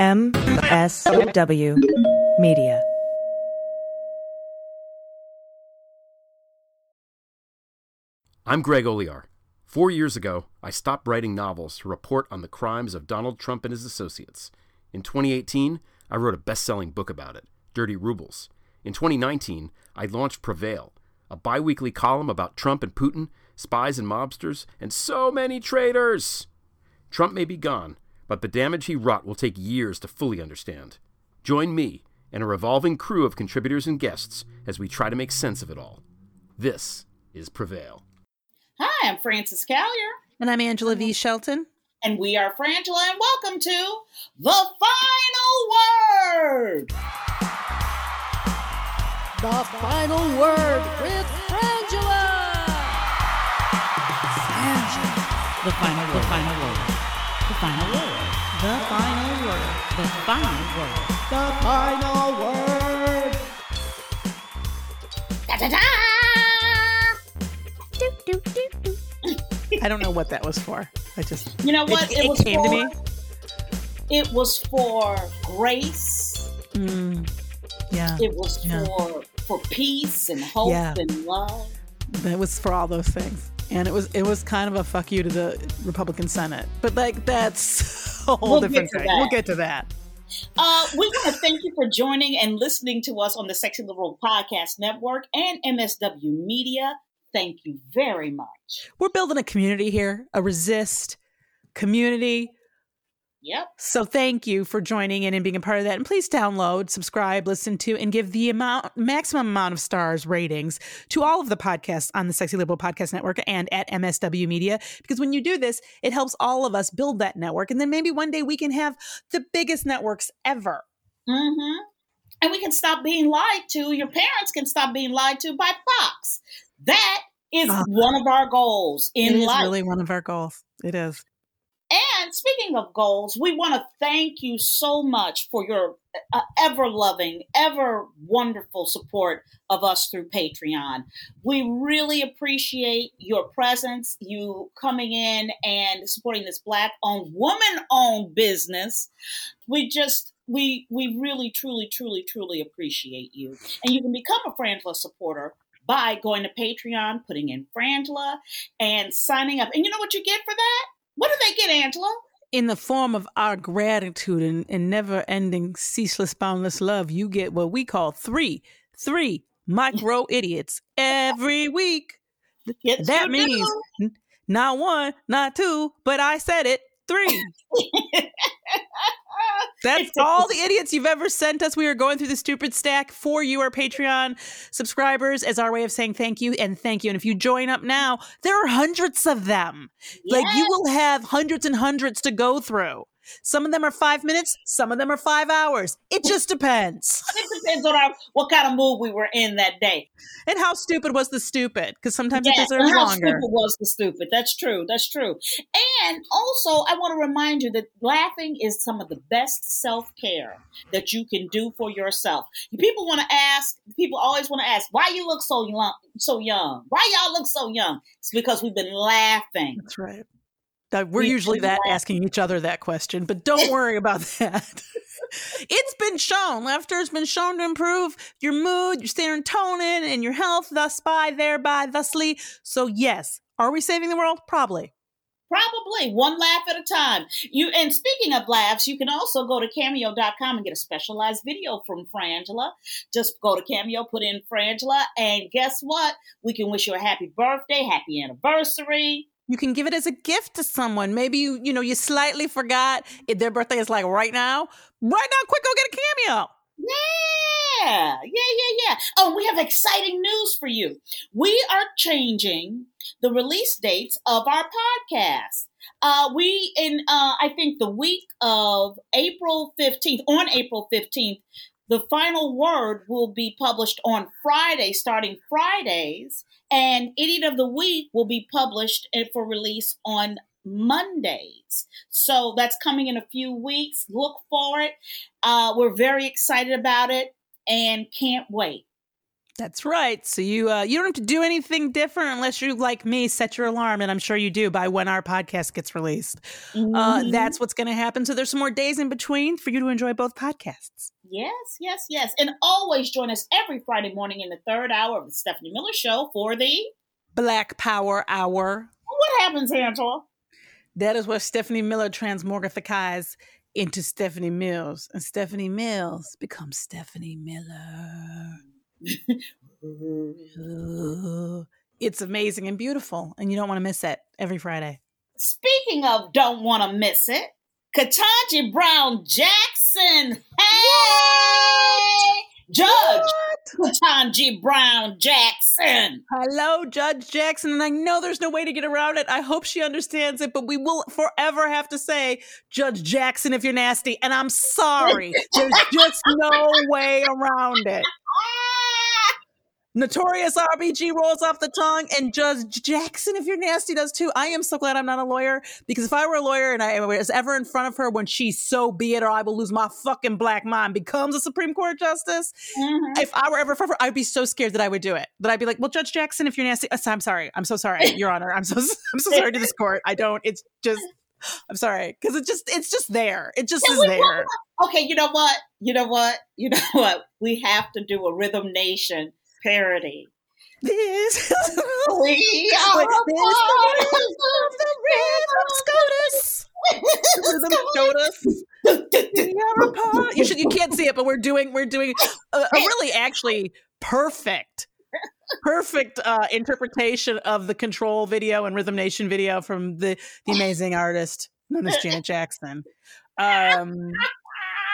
MSW Media. I'm Greg Olear. Four years ago, I stopped writing novels to report on the crimes of Donald Trump and his associates. In 2018, I wrote a best selling book about it, Dirty Rubles. In 2019, I launched Prevail, a bi weekly column about Trump and Putin, spies and mobsters, and so many traitors. Trump may be gone, but the damage he wrought will take years to fully understand. Join me and a revolving crew of contributors and guests as we try to make sense of it all. This is Prevail. Hi, I'm Frances Callier. And I'm Angela V. Shelton. And we are Frangela, and welcome to The Final Word. The Final Word with Frangela. Frangela. The final word. The final word. The final word. The final word. The final word. The final word. Da da da! Do, do, do, do. I don't know what that was for. I just You know what? It, it was came for, to me. It was for grace. Mm, yeah, It was Yeah. for for peace and hope Yeah. and love. That was for all those things, and it was it was kind of a fuck you to the Republican Senate. But like that's a whole We'll different thing. that. We'll get to that. Uh, we want to thank you for joining and listening to us on the Sexy Liberal Podcast Network and MSW Media. Thank you very much. We're building a community here, a resist community. Yep. So thank you for joining in and being a part of that. And please download, subscribe, listen to, and give the amount maximum amount of stars ratings to all of the podcasts on the Sexy Liberal Podcast Network and at MSW Media. Because when you do this, it helps all of us build that network. And then maybe one day we can have the biggest networks ever. Mm-hmm. And we can stop being lied to. Your parents can stop being lied to by Fox. That is Ah. one of our goals in it is life. really one of our goals. It is. And speaking of goals, we want to thank you so much for your uh, ever loving, ever wonderful support of us through Patreon. We really appreciate your presence, you coming in and supporting this black owned, woman owned business. We just we we really truly truly truly appreciate you. And you can become a Frangela supporter by going to Patreon, putting in Frangela and signing up. And you know what you get for that? What do they get, Angela? in the form of our gratitude and, and never ending, ceaseless, boundless love, you get what we call three, three micro idiots every week. Yes, that means do. not one, not two, but I said it, three. That's all the idiots you've ever sent us. We are going through the stupid stack for you, our Patreon subscribers, as our way of saying thank you and thank you. And if you join up now, there are hundreds of them. Like you will have hundreds and hundreds to go through. Some of them are five minutes, some of them are five hours. It just depends. It depends on our, what kind of mood we were in that day. And how stupid was the stupid? Because sometimes Yes, it deserves how longer. stupid was the stupid. That's true. That's true. And also, I want to remind you that laughing is some of the best self care that you can do for yourself. People want to ask. People always want to ask, "Why you look so young? So young? Why y'all look so young?" It's because we've been laughing. That's right. We're We usually that asking each other that question, but don't worry about that. it's been shown. Laughter has been shown to improve your mood, your serotonin, and your health, thus by, thereby, thusly. So yes, are we saving the world? Probably. Probably one laugh at a time. You and speaking of laughs, you can also go to cameo.com and get a specialized video from Frangela. Just go to Cameo, put in Frangela, and guess what? We can wish you a happy birthday, happy anniversary. You can give it as a gift to someone. Maybe you, you know, you slightly forgot if their birthday is like right now. Right now, quick, go get a cameo. Yeah, yeah, yeah, yeah. Oh, we have exciting news for you. We are changing the release dates of our podcast. Uh, we in uh, I think the week of April fifteenth, on April fifteenth, the final word will be published on Friday, starting Fridays, and Idiot of the Week will be published for release on Mondays. So that's coming in a few weeks. Look for it. Uh, we're very excited about it and can't wait. That's right. So you uh, you don't have to do anything different unless you like me set your alarm, and I'm sure you do by when our podcast gets released. Mm-hmm. Uh, that's what's going to happen. So there's some more days in between for you to enjoy both podcasts. Yes, yes, yes. And always join us every Friday morning in the third hour of the Stephanie Miller Show for the Black Power Hour. What happens, Angela? That is where Stephanie Miller transmogrifies into Stephanie Mills, and Stephanie Mills becomes Stephanie Miller. It's amazing and beautiful, and you don't want to miss it every Friday. Speaking of don't want to miss it, Ketanji Brown Jackson. Hey! Judge Ketanji Brown Jackson. Hello, Judge Jackson, and I know there's no way to get around it. I hope she understands it, but we will forever have to say, Judge Jackson, if you're nasty, and I'm sorry. There's just no way around it. Notorious RBG rolls off the tongue, and Judge Jackson, if you're nasty, does too. I am so glad I'm not a lawyer because if I were a lawyer and I was ever in front of her when she so be it, or I will lose my fucking black mind, becomes a Supreme Court justice. Mhm. If I were ever in front of her, I'd be so scared that I would do it. That I'd be like, "Well, Judge Jackson, if you're nasty, uh, I'm sorry. I'm so sorry, Your Honor. I'm so I'm so sorry to this court. I don't. It's just." I'm sorry because it just it's just there. It just is there. Okay, you know what? You know what? You know what? We have to do a Rhythm Nation parody. This We are Wait, a of the rhythm SCOTUS. Rhythm SCOTUS. We are a You should. You can't see it, but we're doing. We're doing a, a really, actually perfect, perfect uh, interpretation of the Control video and Rhythm Nation video from the the amazing artist known as Janet Jackson. Um,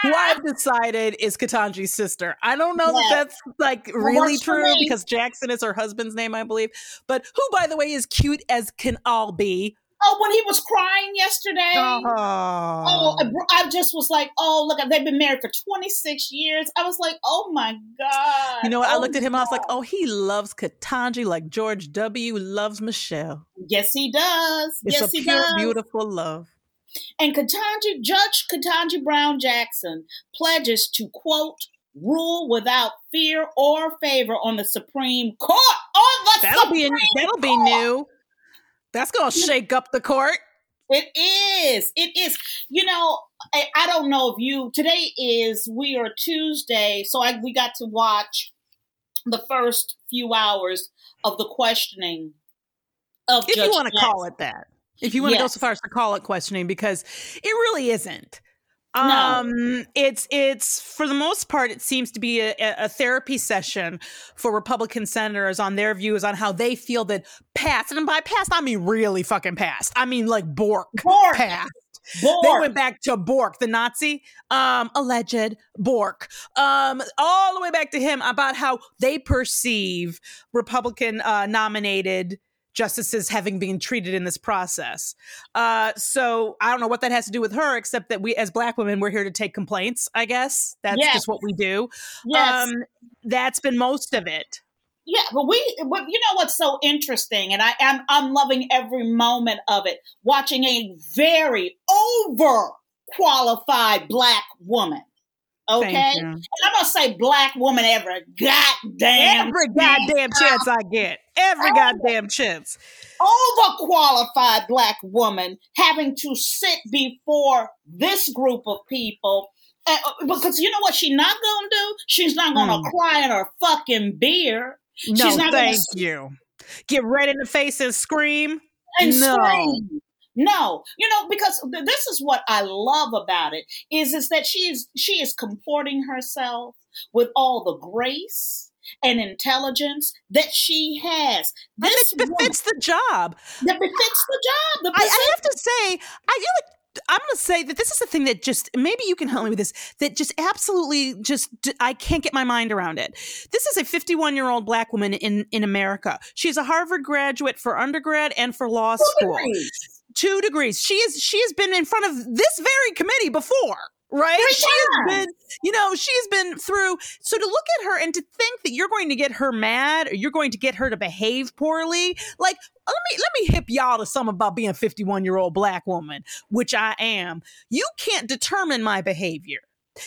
who I've decided is Ketanji's sister. I don't know Yes. that that's like really for true because Jackson is her husband's name, I believe. But who, by the way, is cute as can all be. Oh, when he was crying yesterday. Oh, Oh, I I just was like, oh, look, they've been married for 26 years. I was like, oh my God. you know what? I Oh, looked at him. I was like, oh, he loves Ketanji like George W. loves Michelle. yes, he does. It's yes, a he pure, does. beautiful love. And Ketanji, Judge Ketanji Brown Jackson pledges to, quote, rule without fear or favor on the Supreme Court. On the That'll be Supreme that'll be new. That's gonna shake up the court. It is. It is. You know, I, I don't know if you. Today is we are Tuesday, so I we got to watch the first few hours of the questioning of If Judge you want to call it that. If you want to go so far as to call it questioning, because it really isn't. No. Um, it's it's for the most part, it seems to be a, a therapy session for Republican senators on their views on how they feel that past, and by past I mean really fucking past. I mean like Bork Bork. past. Bork. They went back to Bork, the Nazi, um, alleged Bork, um, all the way back to him about how they perceive Republican uh, nominated justices having been treated in this process. Uh, so I don't know what that has to do with her, except that we, as Black women, we're here to take complaints. I guess that's Yes. just what we do. yes. Um, that's been most of it. Yeah, but we, but you know what's so interesting, and I am I'm loving every moment of it. Watching a very overqualified black woman. Okay, and. I'm gonna say black woman every goddamn Every goddamn chance I get, every Oh. goddamn chance. overqualified black woman having to sit before this group of people. Uh, because you know what she's not gonna do? She's not gonna Hmm. cry in her fucking beer No, She's not gonna thank you. Get red in the face and scream. and No. scream. No, you know because th- this is what I love about it is is that she is she is comporting herself with all the grace and intelligence that she has. And This it befits the job. woman, that befits the job. The I, I have to say, I feel like I'm going to say that this is the thing that just maybe you can help me with this. That just absolutely just I can't get my mind around it. This is a 51 year old black woman in in America. She's a Harvard graduate for undergrad and for law school. Two degrees. She is she has been in front of this very committee before. Right? She has been, you know, she's been through. So to look at her and to think that you're going to get her mad or you're going to get her to behave poorly, like let me let me hip y'all to some about being a 51 year old black woman, which I am. You can't determine my behavior.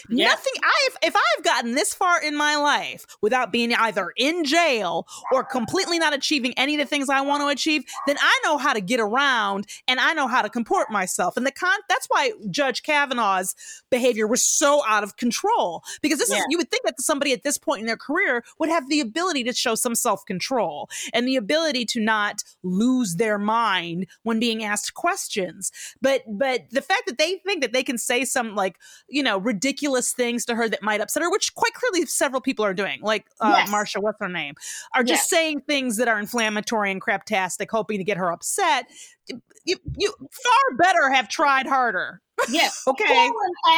Yeah. Nothing. I've if I've gotten this far in my life without being either in jail or completely not achieving any of the things I want to achieve, then I know how to get around and I know how to comport myself. And the con that's why Judge Kavanaugh's behavior was so out of control because this Yeah. is you would think that somebody at this point in their career would have the ability to show some self control and the ability to not lose their mind when being asked questions. But but the fact that they think that they can say some like you know ridiculous things to her that might upset her, which quite clearly several people are doing, like uh, Yes. Marsha, what's her name, are just Yes. saying things that are inflammatory and craptastic, hoping to get her upset. You, you far better have tried harder. Yeah. Okay.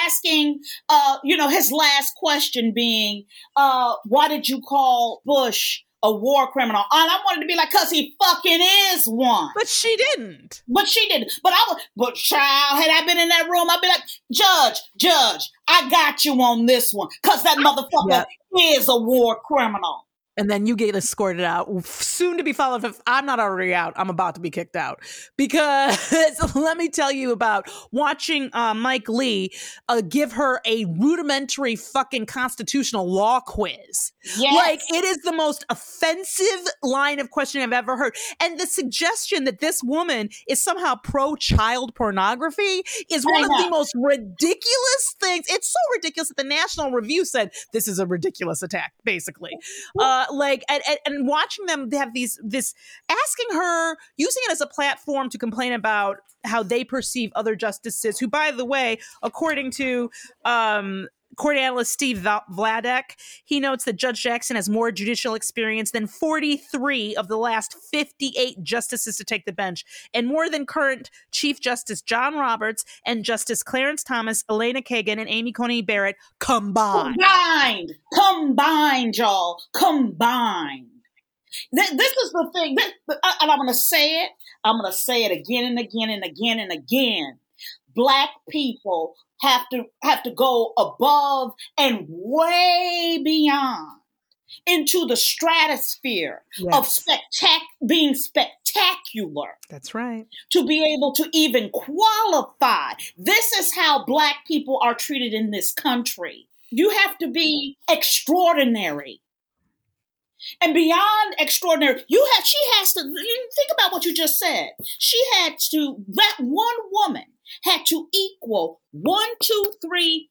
Asking, uh, you know, his last question being, uh, why did you call Bush a war criminal? And I wanted to be like, cause he fucking is one. But she didn't. But she didn't. But I was, but child, had I been in that room, I'd be like, Judge, Judge, I got you on this one. Cause that motherfucker is a war criminal. And then you get escorted out, soon to be followed. If I'm not already out, I'm about to be kicked out because let me tell you about watching uh, Mike Lee uh, give her a rudimentary fucking constitutional law quiz. Yes. Like it is the most offensive line of questioning I've ever heard. And the suggestion that this woman is somehow pro child pornography is one of the most ridiculous things. It's so ridiculous that the National Review said this is a ridiculous attack, basically. Uh, like and, and, and watching them have these this asking her using it as a platform to complain about how they perceive other justices who by the way according to um court analyst Steve Vladeck, he notes that Judge Jackson has more judicial experience than 43 of the last 58 justices to take the bench, and more than current Chief Justice John Roberts and Justice Clarence Thomas, Elena Kagan, and Amy Coney Barrett combined. Combined, combined, y'all, combined. This is the thing, and I'm going to say it. I'm going to say it again and again and again and again. Black people have to have to go above and way beyond into the stratosphere of spectac- being spectacular That's right. to be able to even qualify. This is how black people are treated in this country. You have to be extraordinary. And beyond extraordinary, you have she has to think about what you just said. She had to that one woman had to equal one, two, three,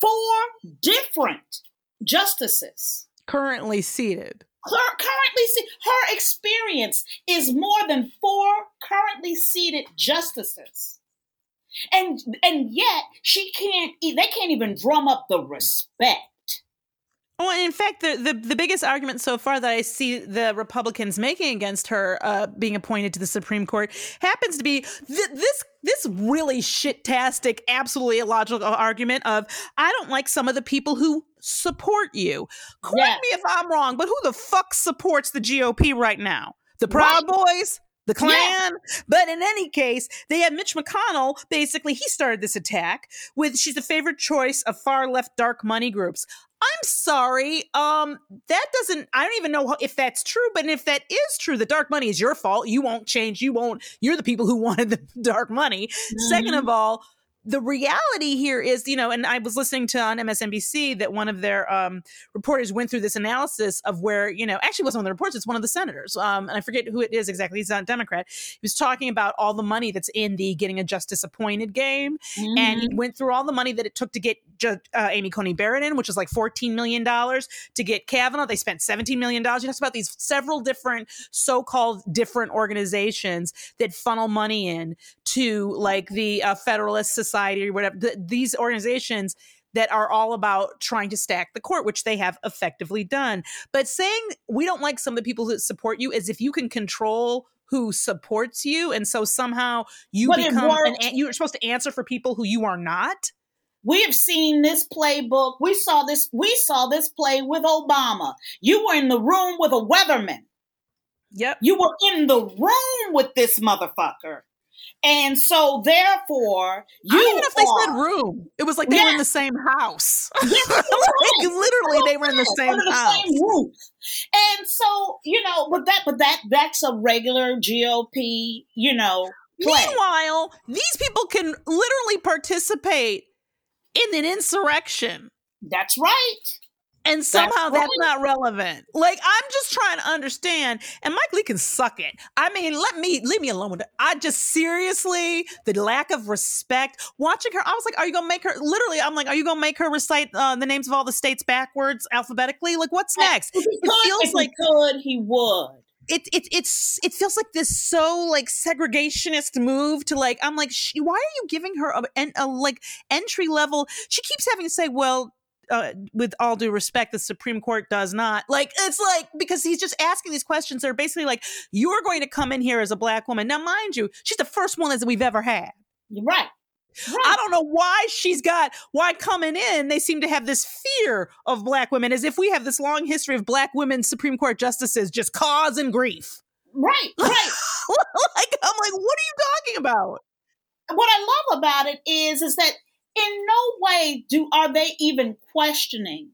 four different justices. Currently seated. her currently se- her experience is more than four currently seated justices. And and yet she can't they can't even drum up the respect Well, in fact, the, the the biggest argument so far that I see the Republicans making against her uh, being appointed to the Supreme Court happens to be th- this this really shit-tastic, absolutely illogical argument of I don't like some of the people who support you. Correct Yes. me if I'm wrong, but who the fuck supports the GOP right now? The Proud Boys. The Klan. But in any case, they have Mitch McConnell. Basically, he started this attack with she's the favorite choice of far left dark money groups. I'm sorry. Um, that doesn't. I don't even know if that's true. But if that is true, the dark money is your fault. You won't change. You won't. You're the people who wanted the dark money. Second of all, the reality here is, you know, and I was listening to on MSNBC that one of their um, reporters went through this analysis of where, you know, actually it wasn't one of the reporters, it's one of the senators. Um, and I forget who it is exactly. He's not a Democrat. He was talking about all the money that's in the getting a justice appointed game and he went through all the money that it took to get Ju- uh, Amy Coney Barrett in, which was like $14 million. To get Kavanaugh, they spent $17 million. He talks about these several different so called different organizations that funnel money in to like the uh, Federalist Society or whatever, th- these organizations that are all about trying to stack the court, which they have effectively done. But saying we don't like some of the people that support you is if you can control who supports you and so somehow you But become an, you're supposed to answer for people who you are not? We have seen this playbook. We saw this we saw this play with obama. You were in the room with a weatherman. Yep. You were in the room with this motherfucker and so therefore you even if they said room. It was like they were in the same house. Yes, like literally, they were in the same under the house. same roof. And so, you know, but that but that that's a regular GOP, you know, play. Meanwhile, these people can literally participate in an insurrection. That's right. And somehow That's that's, not relevant. Like I'm just trying to understand. And Mike Lee can suck it. I mean, let me leave me alone with it. I just seriously the lack of respect. Watching her, I was like, "Are you gonna make her?" Literally, I'm like, "Are you gonna make her recite uh, the names of all the states backwards alphabetically? Like, what's next?" If he It could, feels if he like could, he would. it it it's it feels like this so like segregationist move to like I'm like sh- why are you giving her a, an, a like entry level she keeps having to say well uh, with all due respect the Supreme Court does not like it's like because he's just asking these questions They're basically like you're going to come in here as a black woman now mind you she's the first one that we've ever had You're right. Right. I don't know why she's got why coming in they seem to have this fear of black women as if we have this long history of black women Supreme Court justices just causing grief. right. Right. like I'm like, what are you talking about? what I love about it is is that in no way do are they even questioning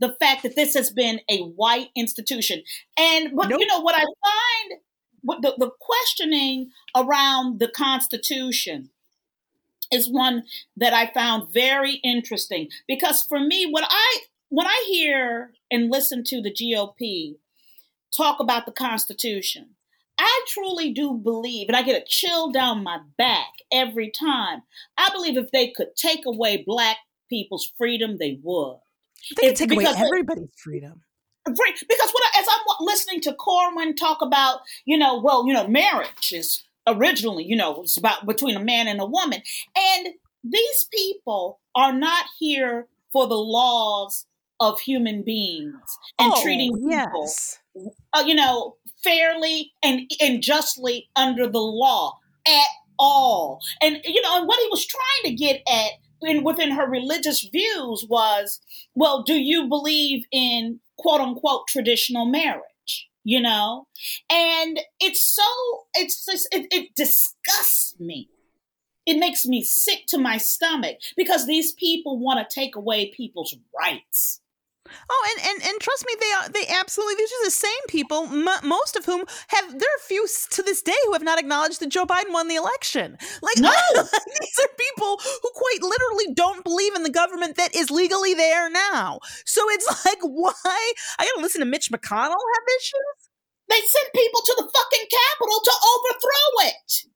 the fact that this has been a white institution. And but Nope. you know what I find what the, the questioning around the Constitution is one that I found very interesting because for me what I when I hear and listen to the GOP talk about the Constitution, I truly do believe, and I get a chill down my back every time. I believe if they could take away black people's freedom, they would. They could take away they- everybody's freedom. Right, because what I, as I'm listening to Cornyn talk about, you know, well, you know, marriage is originally, you know, it's about between a man and a woman, and these people are not here for the laws of human beings and Oh, treating people yes. uh, you know, fairly and and justly under the law at all. And you know, and what he was trying to get at in within her religious views was, well, do you believe in quote unquote traditional marriage? You know, and it's so it's just it, it disgusts me. It makes me sick to my stomach because these people want to take away people's rights. Oh, and, and and trust me, they are they absolutely these are the same people. M- most of whom have there are a few to this day who have not acknowledged that Joe Biden won the election. Like No. these are people who quite literally don't believe in the government that is legally there now. So it's like, why I got to listen to Mitch McConnell have issues? They sent people to the fucking Capitol to overthrow it.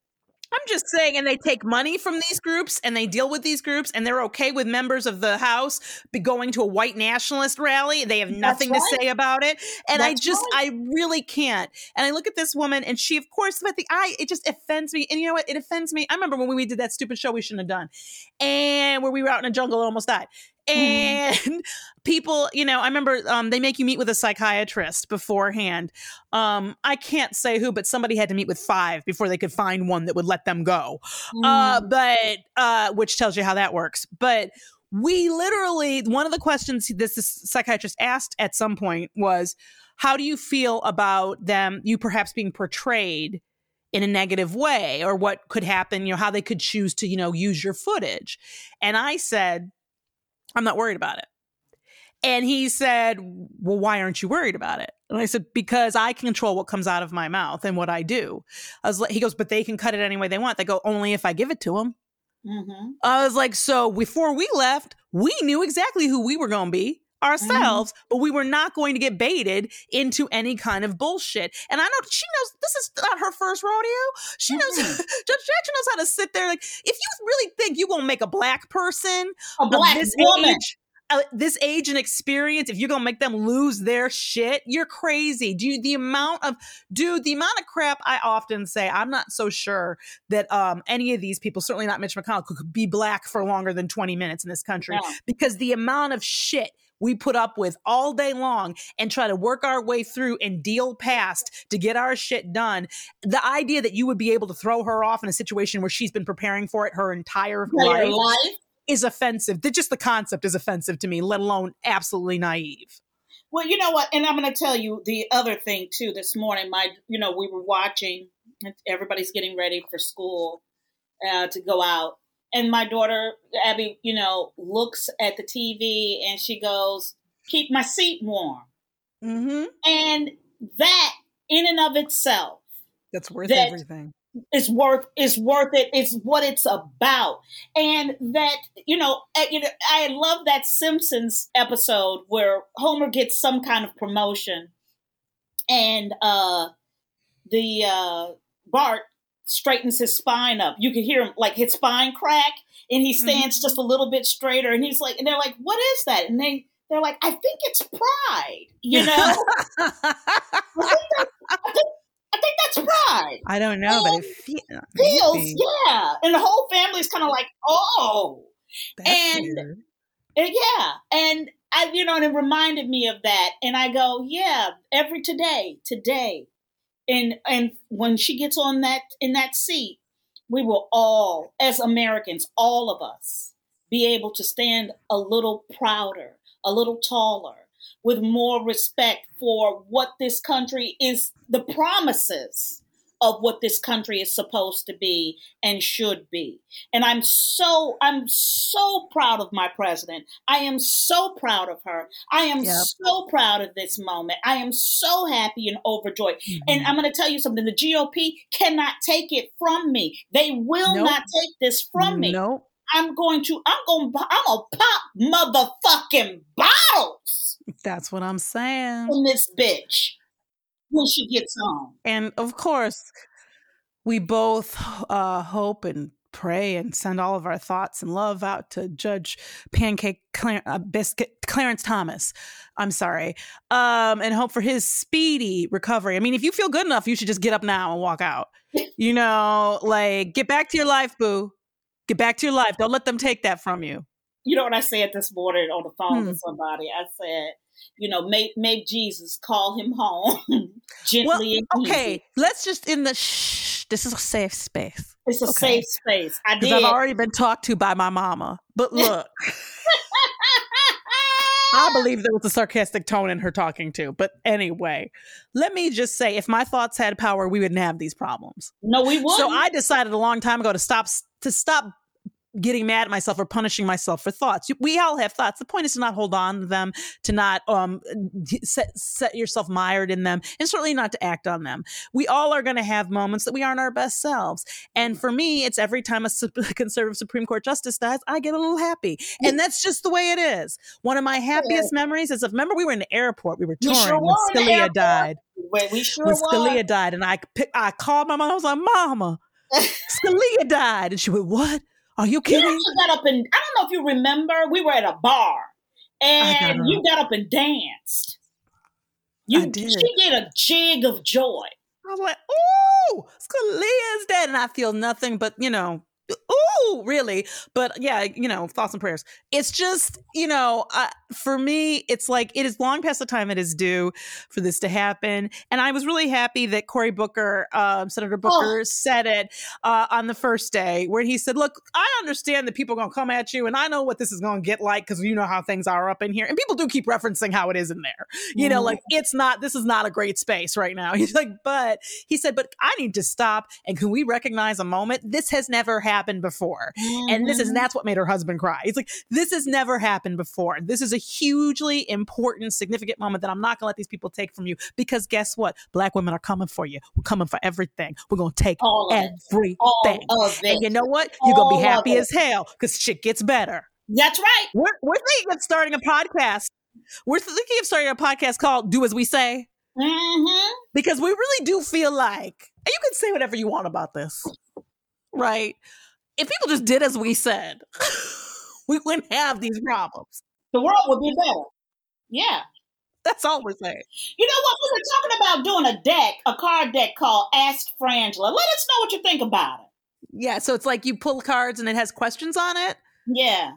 I'm just saying, and they take money from these groups and they deal with these groups and they're okay with members of the House be going to a white nationalist rally. They have nothing right. to say about it. And I That's just, I really can't. And I look at this woman and she, of course, but the eye, it just offends me. And you know what? It offends me. I remember when we did that stupid show we shouldn't have done and where we were out in a jungle and almost died. And people, you know, I remember um, they make you meet with a psychiatrist beforehand. Um, I can't say who, but somebody had to meet with five before they could find one that would let them go. Uh, Mm. but uh, which tells you how that works. But we literally one of the questions this, this psychiatrist asked at some point was, "How do you feel about them? You perhaps being portrayed." in a negative way or what could happen you know how they could choose to you know use your footage and i said i'm not worried about it. And he said well why aren't you worried about it? And i said because i control what comes out of my mouth and what i do. I was like he goes but they can cut it any way they want. They go only if i give it to them Mhm. I was like, so before we left, we knew exactly who we were going to be ourselves, but we were not going to get baited into any kind of bullshit. And I know she knows this is not her first rodeo. She knows, Mhm. Judge Jackson knows how to sit there. Like, if you really think you're going to make a black person A black this woman. age, uh, this age and experience, if you're gonna make them lose their shit, you're crazy. Dude, the amount of dude, the amount of crap I often say, I'm not so sure that um any of these people, certainly not Mitch McConnell, could be black for longer than 20 minutes in this country No. because the amount of shit we put up with all day long and try to work our way through and deal past to get our shit done. The idea that you would be able to throw her off in a situation where she's been preparing for it her entire life life. is offensive. The, just the concept is offensive to me, let alone absolutely naive. Well, you know what? And I'm going to tell you the other thing too. This morning, my, you know, we were watching. Everybody's getting ready for school uh, to go out, and my daughter Abby, you know, looks at the TV and she goes, "Keep my seat warm." Mm-hmm. And that, in and of itself, That's worth That- everything. It's worth is worth it. It's what it's about, and that you know, you know, I love that Simpsons episode where Homer gets some kind of promotion, and uh, the uh, Bart straightens his spine up. You can hear him like his spine crack, and he Mm-hmm. stands just a little bit straighter. And he's like, and they're like, "What is that?" And they they're like, "I think it's pride." You know, I think that, I think, I think that's pride. I don't know, but it fe- Feels, yeah, and the whole family's kind of like, "Oh." That's and- weird. And yeah, and I, you know, and it reminded me of that. And I go, yeah, every today, today, and and when she gets on that in that seat, we will all, as Americans, all of us, be able to stand a little prouder, a little taller, with more respect for what this country is, the promises of what this country is supposed to be and should be. And I'm so I'm so proud of my president. I am so proud of her. I am Yep. so proud of this moment. I am so happy and overjoyed. Mm-hmm. And I'm going to tell you something. The GOP cannot take it from me. They will Nope. not take this from me. Nope. I'm going to I'm going to I'm going to pop motherfucking bottles That's what I'm saying. in this bitch when she gets home. And of course, we both uh, hope and pray and send all of our thoughts and love out to Judge Pancake Clar- uh, Biscuit Clarence Thomas. I'm sorry, um, and hope for his speedy recovery. I mean, if you feel good enough, you should just get up now and walk out. You know, like get back to your life, boo. Get back to your life. Don't let them take that from you. You know what I said this morning on the phone Hmm. to somebody? I said, you know, make make Jesus call him home gently and easy. okay, let's just in the shh. This is a safe space It's a okay. safe space. I because did. I've already been talked to by my mama. But look. I believe there was a sarcastic tone in her talking to. But anyway, let me just say if my thoughts had power, we wouldn't have these problems. no, we would. So I decided a long time ago to stop to stop getting mad at myself or punishing myself for thoughts. We all have thoughts. The point is to not hold on to them, to not um set set yourself mired in them, and certainly not to act on them. We all are going to have moments that we aren't our best selves. And for me, it's every time a conservative Supreme Court justice dies, I get a little happy. And that's just the way it is. One of my happiest memories is of remember we were in the airport, we were We sure when were in the Scalia died. Wait, we sure When. Scalia died, and I I called my mom. I was like, "Mama, Scalia died," and she went, "What? Are you You kidding?" actually got up and I don't know if you remember, we were at a bar and got you got up and danced. You I did. she did a jig of joy. I was like, "Ooh, Scalia's dead," and I feel nothing but you know, ooh, really. But yeah, you know, thoughts and prayers. It's just you know, uh, for me, it's like it is long past the time it is due for this to happen. And I was really happy that Cory Booker, um, Senator Booker, said it uh, on the first day where he said, "Look, I understand that people are going to come at you, and I know what this is going to get like because you know how things are up in here, and people do keep referencing how it is in there. You know, Mhm. like it's not. This is not a great space right now." He's like, "But." He said, but I need to stop. And can we recognize a moment? This has never happened before. And this is, and that's what made her husband cry. He's like, this has never happened before. This is a hugely important, significant moment that I'm not going to let these people take from you because guess what? Black women are coming for you. We're coming for everything. We're going to take all everything. All. And you know what? You're going to be happy as hell because shit gets better. That's right. We're, we're thinking of starting a podcast. We're thinking of starting a podcast called Do As We Say hmm because we really do feel like, and you can say whatever you want about this, right? If people just did as we said, we wouldn't have these problems. The world would be better. Yeah. That's all we're saying. You know what? We were talking about doing a deck, a card deck called Ask Frangela. Let us know what you think about it. Yeah, so it's like you pull cards and it has questions on it, Yeah.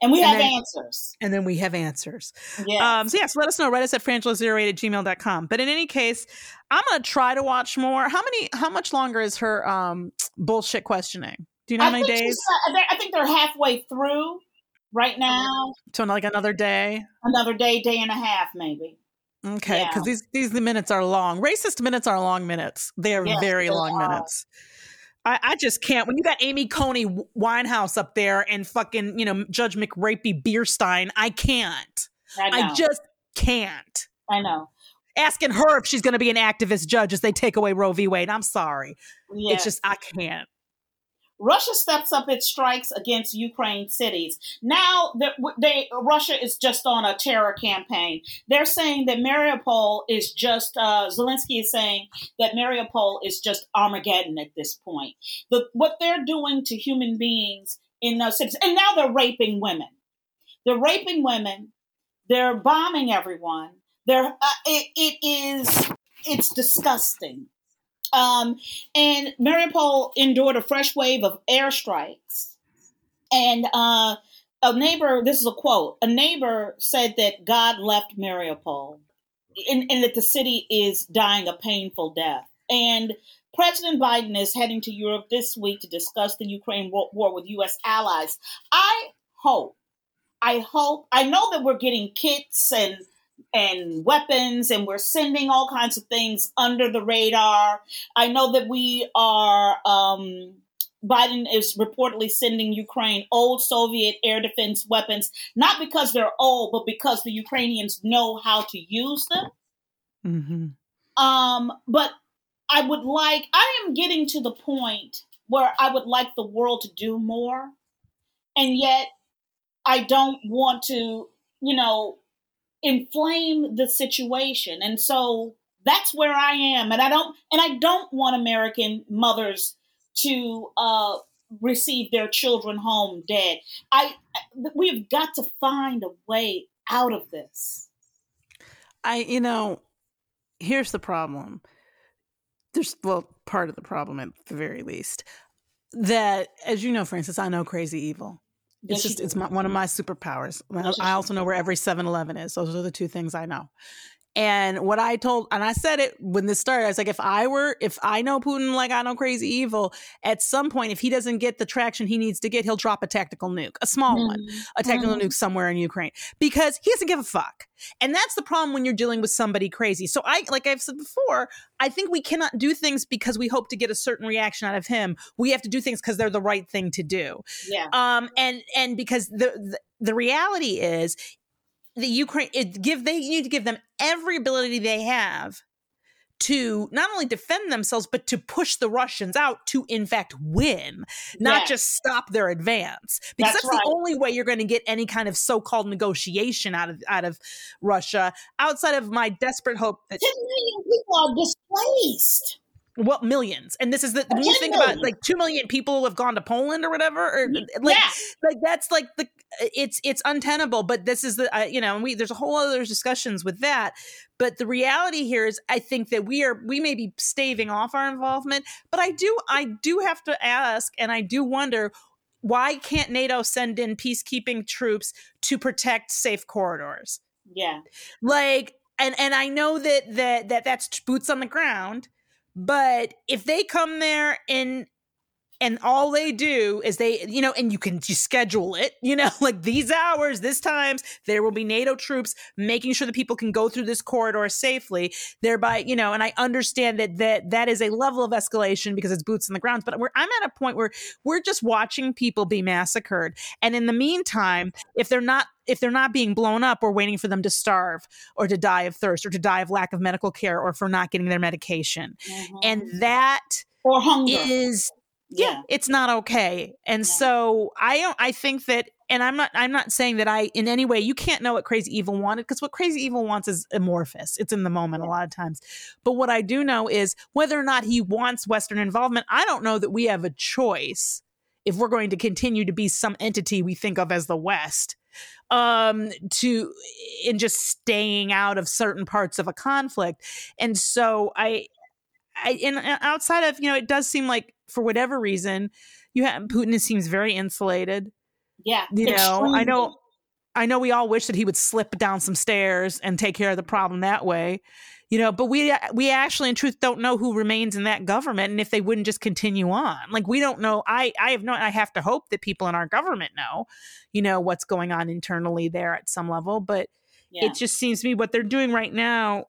And we And have then- answers. and then we have answers. Yeah. Um, so yes, let us know. Write us at frangela08 at gmail.com. But in any case, I'm gonna try to watch more. How many how much longer is her um bullshit questioning? Do you know how many days? uh, I think they're halfway through right now. So like another day? Another day, day and a half, maybe. Okay, Yeah. because these these the minutes are long. Racist minutes are long minutes. They are Yes, very they long are. minutes. I, I just can't. When you got Amy Coney Winehouse up there and fucking you know Judge McRapey Bierstein, I can't. I. I just can't. I know. asking her if she's going to be an activist judge as they take away Roe v. Wade. I'm sorry. Yeah. It's just, I can't. Russia steps up its strikes against Ukraine cities. Now, they, they, Russia is just on a terror campaign. They're saying that Mariupol is just, uh, Zelensky is saying that Mariupol is just Armageddon at this point. The, what they're doing to human beings in those cities, and now they're raping women. They're raping women. They're bombing everyone. They're, uh, it, it is, it's disgusting. Um, and Mariupol endured a fresh wave of airstrikes. And uh, a neighbor, this is a quote, a neighbor said that God left Mariupol and, and that the city is dying a painful death. And President Biden is heading to Europe this week to discuss the Ukraine war with U.S. allies. I hope, I hope, I know that we're getting kits and and weapons and we're sending all kinds of things under the radar. I know that we are um, Biden is reportedly sending Ukraine old Soviet air defense weapons, not because they're old, but because the Ukrainians know how to use them. Mm-hmm. Um, but I would like, I am getting to the point where I would like the world to do more. And yet I don't want to, you know, inflame the situation. And so that's where I am. And I don't and I don't want American mothers to uh, receive their children home dead. I we've got to find a way out of this. I you know, here's the problem. There's well, part of the problem at the very least. That as you know, Frances, I know crazy evil. It's just it's my, one of my superpowers. I also know where every 7-Eleven is. Those are the two things I know. And what I told, and I said it when this started, I was like, if I were, if I know Putin like I know crazy evil, at some point, if he doesn't get the traction he needs to get, he'll drop a tactical nuke, a small mm-hmm. one, a tactical mm-hmm. nuke somewhere in Ukraine because he doesn't give a fuck. And that's the problem when you're dealing with somebody crazy. So I, like I've said before, I think we cannot do things because we hope to get a certain reaction out of him. We have to do things because they're the right thing to do. Yeah. Um. And and because the, the the reality is the Ukraine it give they need to give them every ability they have to not only defend themselves but to push the Russians out to in fact win, not yes. just stop their advance. Because that's, that's right. the only way you're going to get any kind of so-called negotiation out of out of Russia outside of my desperate hope that 10 million people are displaced well millions. And this is the when you think about like 2 million people have gone to poland or whatever or like yeah. like that's like the it's it's untenable but this is the uh, you know and we there's a whole other discussions with that. But the reality here is i think that we are we may be staving off our involvement but i do i do have to ask and i do wonder why can't nato send in peacekeeping troops to protect safe corridors? Yeah. Like and and i know that that that that's boots on the ground but if they come there and and all they do is they you know and you can just schedule it you know like these hours this times there will be nato troops making sure that people can go through this corridor safely thereby you know and i understand that that that is a level of escalation because it's boots on the ground but i'm at a point where we're just watching people be massacred and in the meantime if they're not if they're not being blown up, we're waiting for them to starve or to die of thirst or to die of lack of medical care or for not getting their medication. Mm-hmm. And that or hunger is yeah, yeah, it's not okay. And yeah. so I don't I think that and I'm not I'm not saying that I in any way you can't know what crazy evil wanted because what crazy evil wants is amorphous. It's in the moment a lot of times. But what I do know is whether or not he wants western involvement, I don't know that we have a choice if we're going to continue to be some entity we think of as the west um to in just staying out of certain parts of a conflict. And so I I, and outside of you know, it does seem like for whatever reason, you have Putin seems very insulated. Yeah, you know, I know, I know. We all wish that he would slip down some stairs and take care of the problem that way. You know, but we we actually, in truth, don't know who remains in that government and if they wouldn't just continue on. Like we don't know. I I have no. I have to hope that people in our government know, you know, what's going on internally there at some level. But yeah. it just seems to me what they're doing right now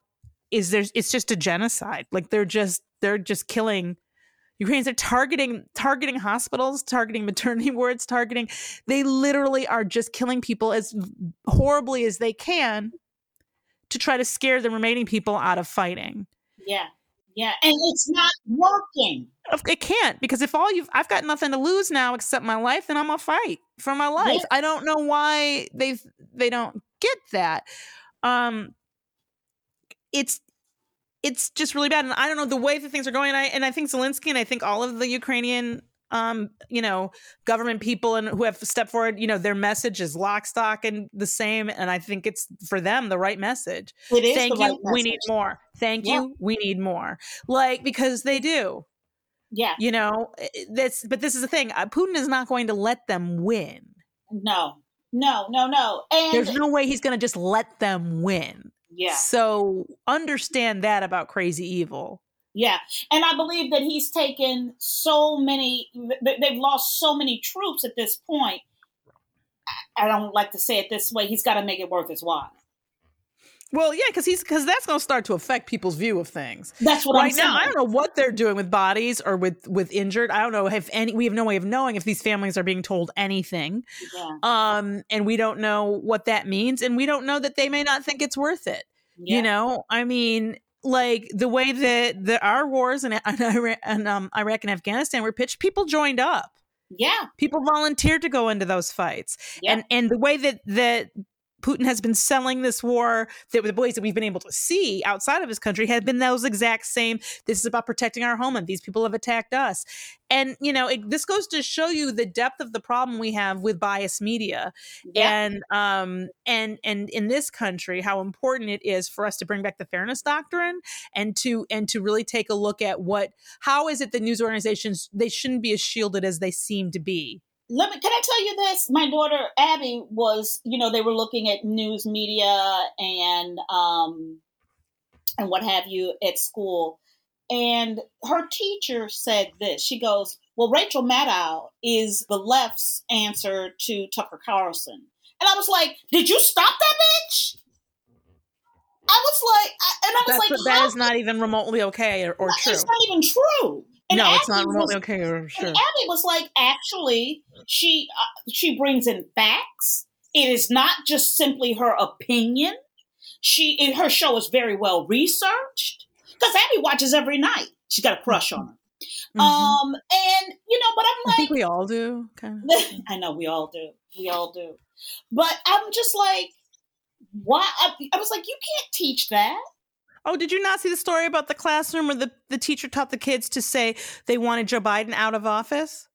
is there's it's just a genocide. Like they're just they're just killing Ukrainians are targeting targeting hospitals, targeting maternity wards, targeting. They literally are just killing people as horribly as they can to try to scare the remaining people out of fighting. Yeah. Yeah. And it's not working. It can't because if all you've I've got nothing to lose now except my life, then I'm gonna fight for my life. Yeah. I don't know why they they don't get that. Um it's it's just really bad. And I don't know the way that things are going. And I and I think Zelensky and I think all of the Ukrainian um, you know, government people and who have stepped forward, you know, their message is lock, stock, and the same. And I think it's for them the right message. It is Thank you. right we need more. Thank Yeah. you. We need more. Like because they do. Yeah. You know, this, but this is the thing. uh, Putin is not going to let them win. No. No, no, no. And There's no way he's going to just let them win. Yeah. So understand that about crazy evil. Yeah, and I believe that he's taken so many. They've lost so many troops at this point. I I don't like to say it this way. He's got to make it worth his while. Well, yeah, because he's because that's going to start to affect people's view of things. That's what I'm right saying. now, I don't know what they're doing with bodies or with with injured. I don't know if any. We have no way of knowing if these families are being told anything. Yeah, Um, and we don't know what that means, and we don't know that they may not think it's worth it. yeah. You know, I mean, like the way that the our wars in, in Iraq, and, um, Iraq and Afghanistan were pitched, people joined up. yeah, People volunteered to go into those fights, yeah. and and the way that that Putin has been selling this war, that the ways that we've been able to see outside of his country have been those exact same. This is about protecting our homeland. These people have attacked us, and you know it, this goes to show you the depth of the problem we have with biased media yeah. and um and and in this country how important it is for us to bring back the fairness doctrine and to and to really take a look at what how is it that news organizations they shouldn't be as shielded as they seem to be Let me. Can I tell you this? My daughter Abby was. You know, they were looking at news media and um and what have you at school, and her teacher said this. She goes, "Well, Rachel Maddow is the left's answer to Tucker Carlson," and I was like, "Did you stop that bitch?" I was like, I, and I was That's, like, that is not even remotely okay or, or true It's not even true. And no it's not Abby remotely was- okay or true And Abby was like, actually, she uh, she brings in facts. It is not just simply her opinion. She it, her show is very well researched because Abby watches every night. She's got a crush on her. Mhm. Um, and you know, but I'm like, I'm think we all do kind of. I know we all do, we all do, but I'm just like, why? I, I was like, you can't teach that. Oh did you not see the story about the classroom where the, the teacher taught the kids to say they wanted joe biden out of office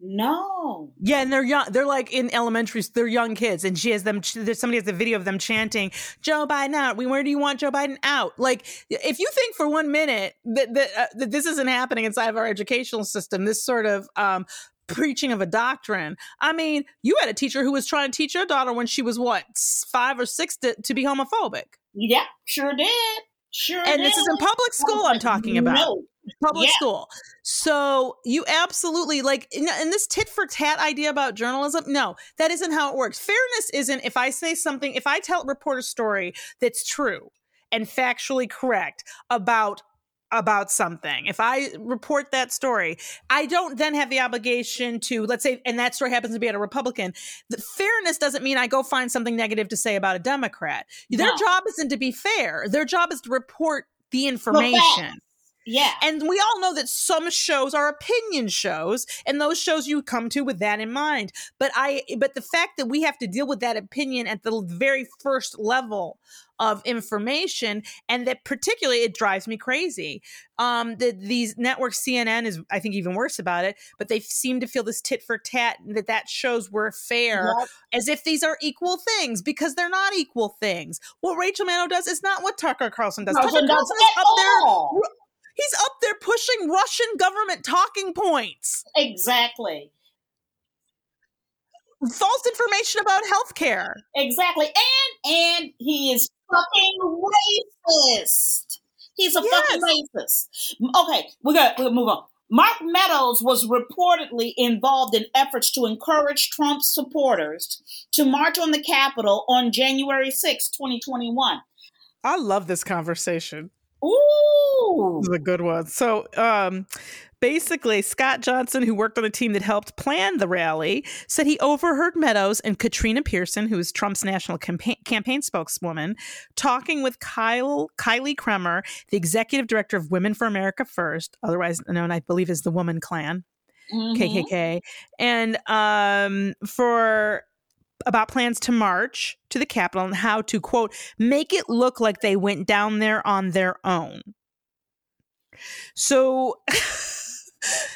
No. Yeah, and they're young. They're like in elementary. They're young kids, and she has them. There's somebody has a video of them chanting "Joe Biden out." We where do you want Joe Biden out? Like, if you think for one minute that that, uh, that this isn't happening inside of our educational system, this sort of um, preaching of a doctrine. I mean, you had a teacher who was trying to teach your daughter when she was what five or six to, to be homophobic, Yeah, sure did. Sure and this is in public oh, school. I'm talking about No. public Yeah. school. So you absolutely like, and and this tit for tat idea about journalism. No, that isn't how it works. Fairness isn't if I say something, if I tell report a story that's true and factually correct about about something. If i report that story i don't then have the obligation to let's say and that story happens to be at a republican the fairness doesn't mean i go find something negative to say about a democrat. Their No. job isn't to be fair. Their job is to report the information Yeah. and we all know that some shows are opinion shows, and those shows you come to with that in mind. But I, but the fact that we have to deal with that opinion at the very first level of information, and that particularly it drives me crazy. Um, that these networks, CNN is, I think, even worse about it. But they seem to feel this tit for tat that that shows we're fair, Yep. as if these are equal things because they're not equal things. What Rachel Maddow does is not what Tucker Carlson does. Carlson Tucker Carlson is up there all. He's up there pushing Russian government talking points, Exactly. false information about healthcare. Exactly. And and he is fucking racist. He's a fucking racist. Okay, we got we'll move on. Mark Meadows was reportedly involved in efforts to encourage Trump supporters to march on the Capitol on January 6, 2021. I love this conversation. Ooh. This is a good one. So, um, basically, Scott Johnson, who worked on the team that helped plan the rally, said he overheard Meadows and Katrina Pearson, who is Trump's national campaign, campaign spokeswoman, talking with Kyle Kylie Kremer, the executive director of Women for America First, otherwise known, I believe, as the Woman Clan, Mhm. KKK, and um, for about plans to march to the Capitol and how to quote make it look like they went down there on their own. So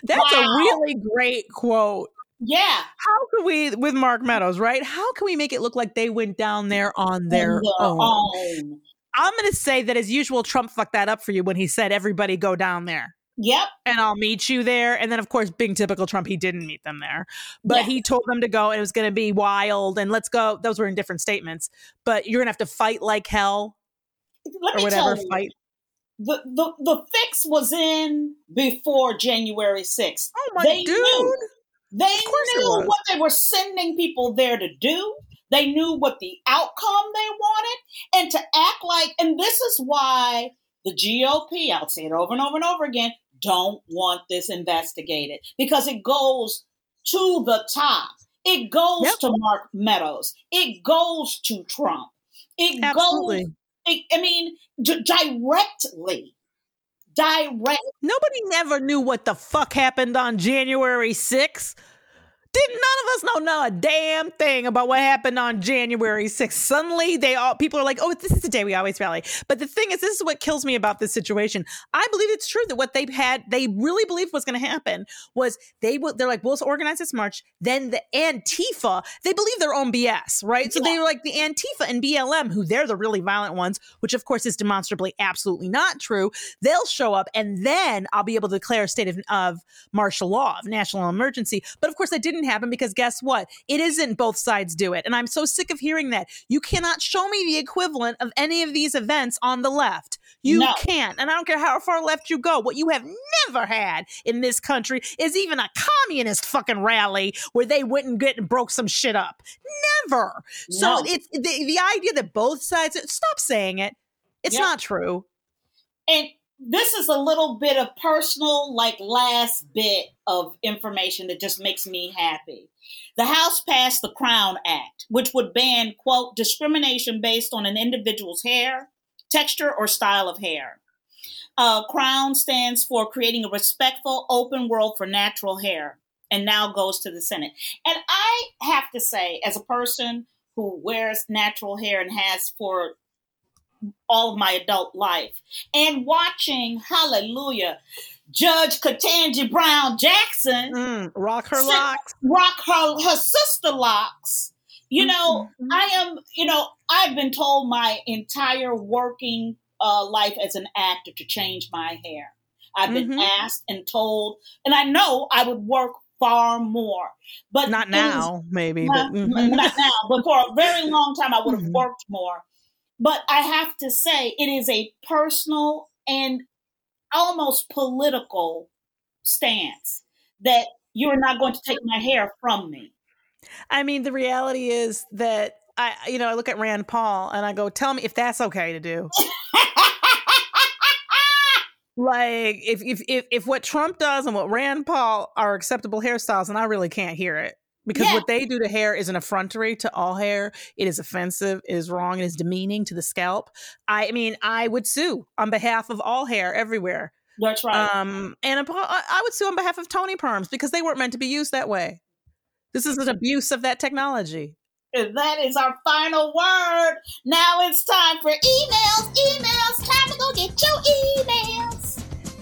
that's a really great quote. Yeah. How could we with Mark Meadows, right? How can we make it look like they went down there on their, on their own? own. I'm going to say that as usual Trump fucked that up for you when he said everybody go down there Yep. and I'll meet you there. And then, of course, being typical Trump, he didn't meet them there. But Yeah. he told them to go and it was going to be wild and let's go. Those were in different statements. But you're going to have to fight like hell Let or me whatever. tell you, Fight. the, the the fix was in before January 6th. Oh, my They dude. knew. They knew what they were sending people there to do. They knew what the outcome they wanted. And to act like, and this is why the GOP, I'll say it over and over and over again, don't want this investigated because it goes to the top. It goes Yep. to Mark Meadows. It goes to Trump. It Absolutely. goes, it, I mean, d- directly. Direct. Nobody never knew what the fuck happened on January 6th. Did none of us know not a damn thing about what happened on January 6th? Suddenly, they all people are like, "Oh, this is the day we always rally." But the thing is, this is what kills me about this situation. I believe it's true that what they had, they really believed was going to happen was they will. They're like, "We'll organize this march." Then the Antifa, they believe their own BS, right? So they were like the Antifa and BLM, who they're the really violent ones, which of course is demonstrably absolutely not true. They'll show up, and then I'll be able to declare a state of, of martial law, of national emergency. But of course, that didn't happen because guess what? It isn't both sides do it. And I'm so sick of hearing that. You cannot show me the equivalent of any of these events on the left. You No. can't. And I don't care how far left you go. What you have never had in this country is even a communist fucking rally where they went and get and broke some shit up. Never. So it's the, the idea that both sides stop saying it. It's Yep. not true. and this is a little bit of personal, like last bit of information that just makes me happy. The House passed the Crown Act, which would ban, quote, discrimination based on an individual's hair, texture, or style of hair. Uh, Crown stands for creating a respectful, open world for natural hair, and now goes to the Senate. And I have to say, as a person who wears natural hair and has for all of my adult life, and watching, hallelujah, Judge Ketanji Brown Jackson Mm, rock her locks. rock her, her sister locks. You know, I am, you know, I've been told my entire working uh, life as an actor to change my hair. I've been Mhm. asked and told, and I know I would work far more. But Not now, maybe. not, but, mhm. not now, but for a very long time, I would have Mhm. worked more. But I have to say, it is a personal and almost political stance that you're not going to take my hair from me. I mean, the reality is that I, you know, I look at Rand Paul and I go, tell me if that's okay to do. Like, if if if, if what Trump does and what Rand Paul are acceptable hairstyles, and I really can't hear it because Yeah. what they do to hair is an effrontery to all hair. It is offensive. It is wrong. It is demeaning to the scalp. I, I mean, I would sue on behalf of all hair everywhere. That's right. Um, and I I would sue on behalf of Toni Perms because they weren't meant to be used that way. This is an abuse of that technology. And that is our final word. Now it's time for emails. Emails. Time to go get your emails.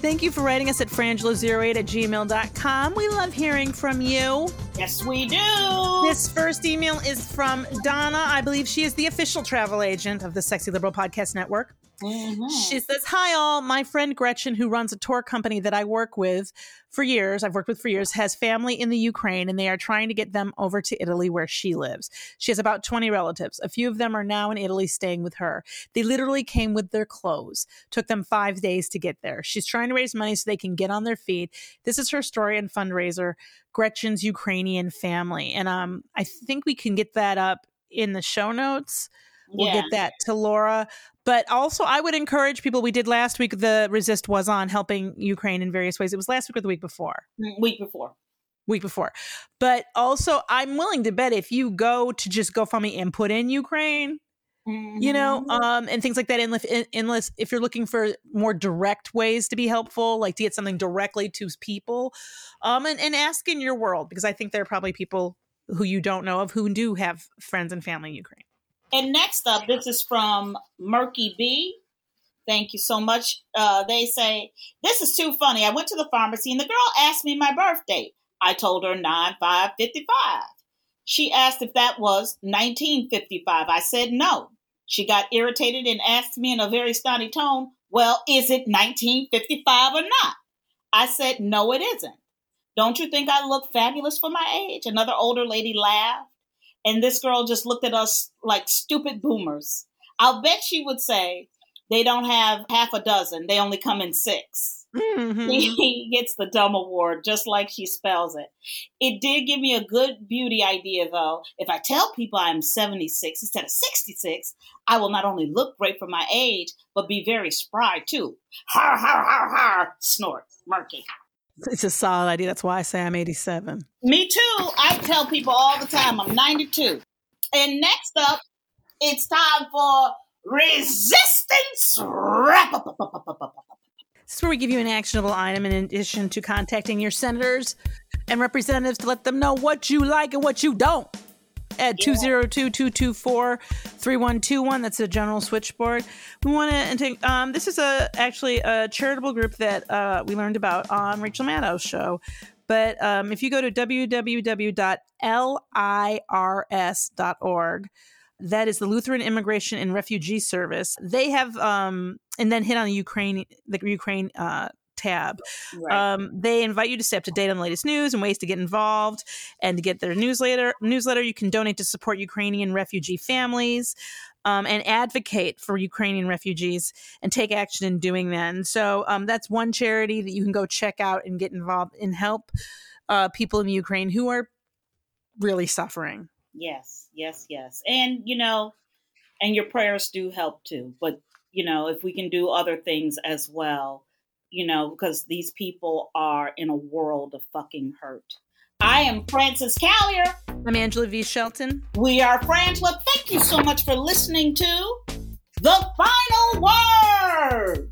Thank you for writing us at frangela08 at gmail.com. We love hearing from you. Yes, we do. This first email is from Donna. I believe she is the official travel agent of the Sexy Liberal Podcast Network. Mhm. She says, Hi, all. My friend Gretchen, who runs a tour company that I work with for years, I've worked with for years, has family in the Ukraine and they are trying to get them over to Italy where she lives. She has about 20 relatives. A few of them are now in Italy staying with her. They literally came with their clothes. Took them five days to get there. She's trying to raise money so they can get on their feet. This is her story and fundraiser, Gretchen's Ukrainian family. And um, I think we can get that up in the show notes. We'll Yeah. get that to Laura. But also, I would encourage people. We did last week. The resist was on helping Ukraine in various ways. It was last week or the week before. Week before. Week before. But also, I'm willing to bet if you go to just GoFundMe and put in Ukraine, you know, Mhm. um, and things like that. Unless, unless if you're looking for more direct ways to be helpful, like to get something directly to people, um, and, and ask in your world because I think there are probably people who you don't know of who do have friends and family in Ukraine. And next up, this is from Murky B. Thank you so much. Uh, they say, This is too funny. I went to the pharmacy and the girl asked me my birth date. I told her 9555. She asked if that was 1955. I said no. She got irritated and asked me in a very snotty tone, Well, is it 1955 or not? I said, No, it isn't. Don't you think I look fabulous for my age? Another older lady laughed. And this girl just looked at us like stupid boomers. I'll bet she would say they don't have half a dozen, they only come in 6 Mhm. He gets the dumb award just like she spells it. It did give me a good beauty idea though. If I tell people I'm 76 instead of 66, I will not only look great for my age, but be very spry too. Har, har, har, har, snort, murky. It's a solid idea. That's why I say I'm 87. Me too. I tell people all the time I'm 92. And next up, it's time for resistance wrap up. This is where we give you an actionable item in addition to contacting your senators and representatives to let them know what you like and what you don't. At 202 224 3121. That's a general switchboard. We want to, um, this is a actually a charitable group that uh, we learned about on Rachel Maddow's show. But um, if you go to www.lirs.org, that is the Lutheran Immigration and Refugee Service. They have, um, and then hit on the Ukraine, the Ukraine uh, tab. Right. Um, they invite you to stay up to date on the latest news and ways to get involved and to get their newsletter. Newsletter, you can donate to support Ukrainian refugee families. Um, and advocate for Ukrainian refugees and take action in doing that. And so um, that's one charity that you can go check out and get involved and help uh, people in Ukraine who are really suffering. Yes, yes, yes. And, you know, and your prayers do help too. But, you know, if we can do other things as well, you know, because these people are in a world of fucking hurt. I am Frances Callier. I'm Angela V. Shelton. We are Frangela. Thank you so much for listening to The Final Word.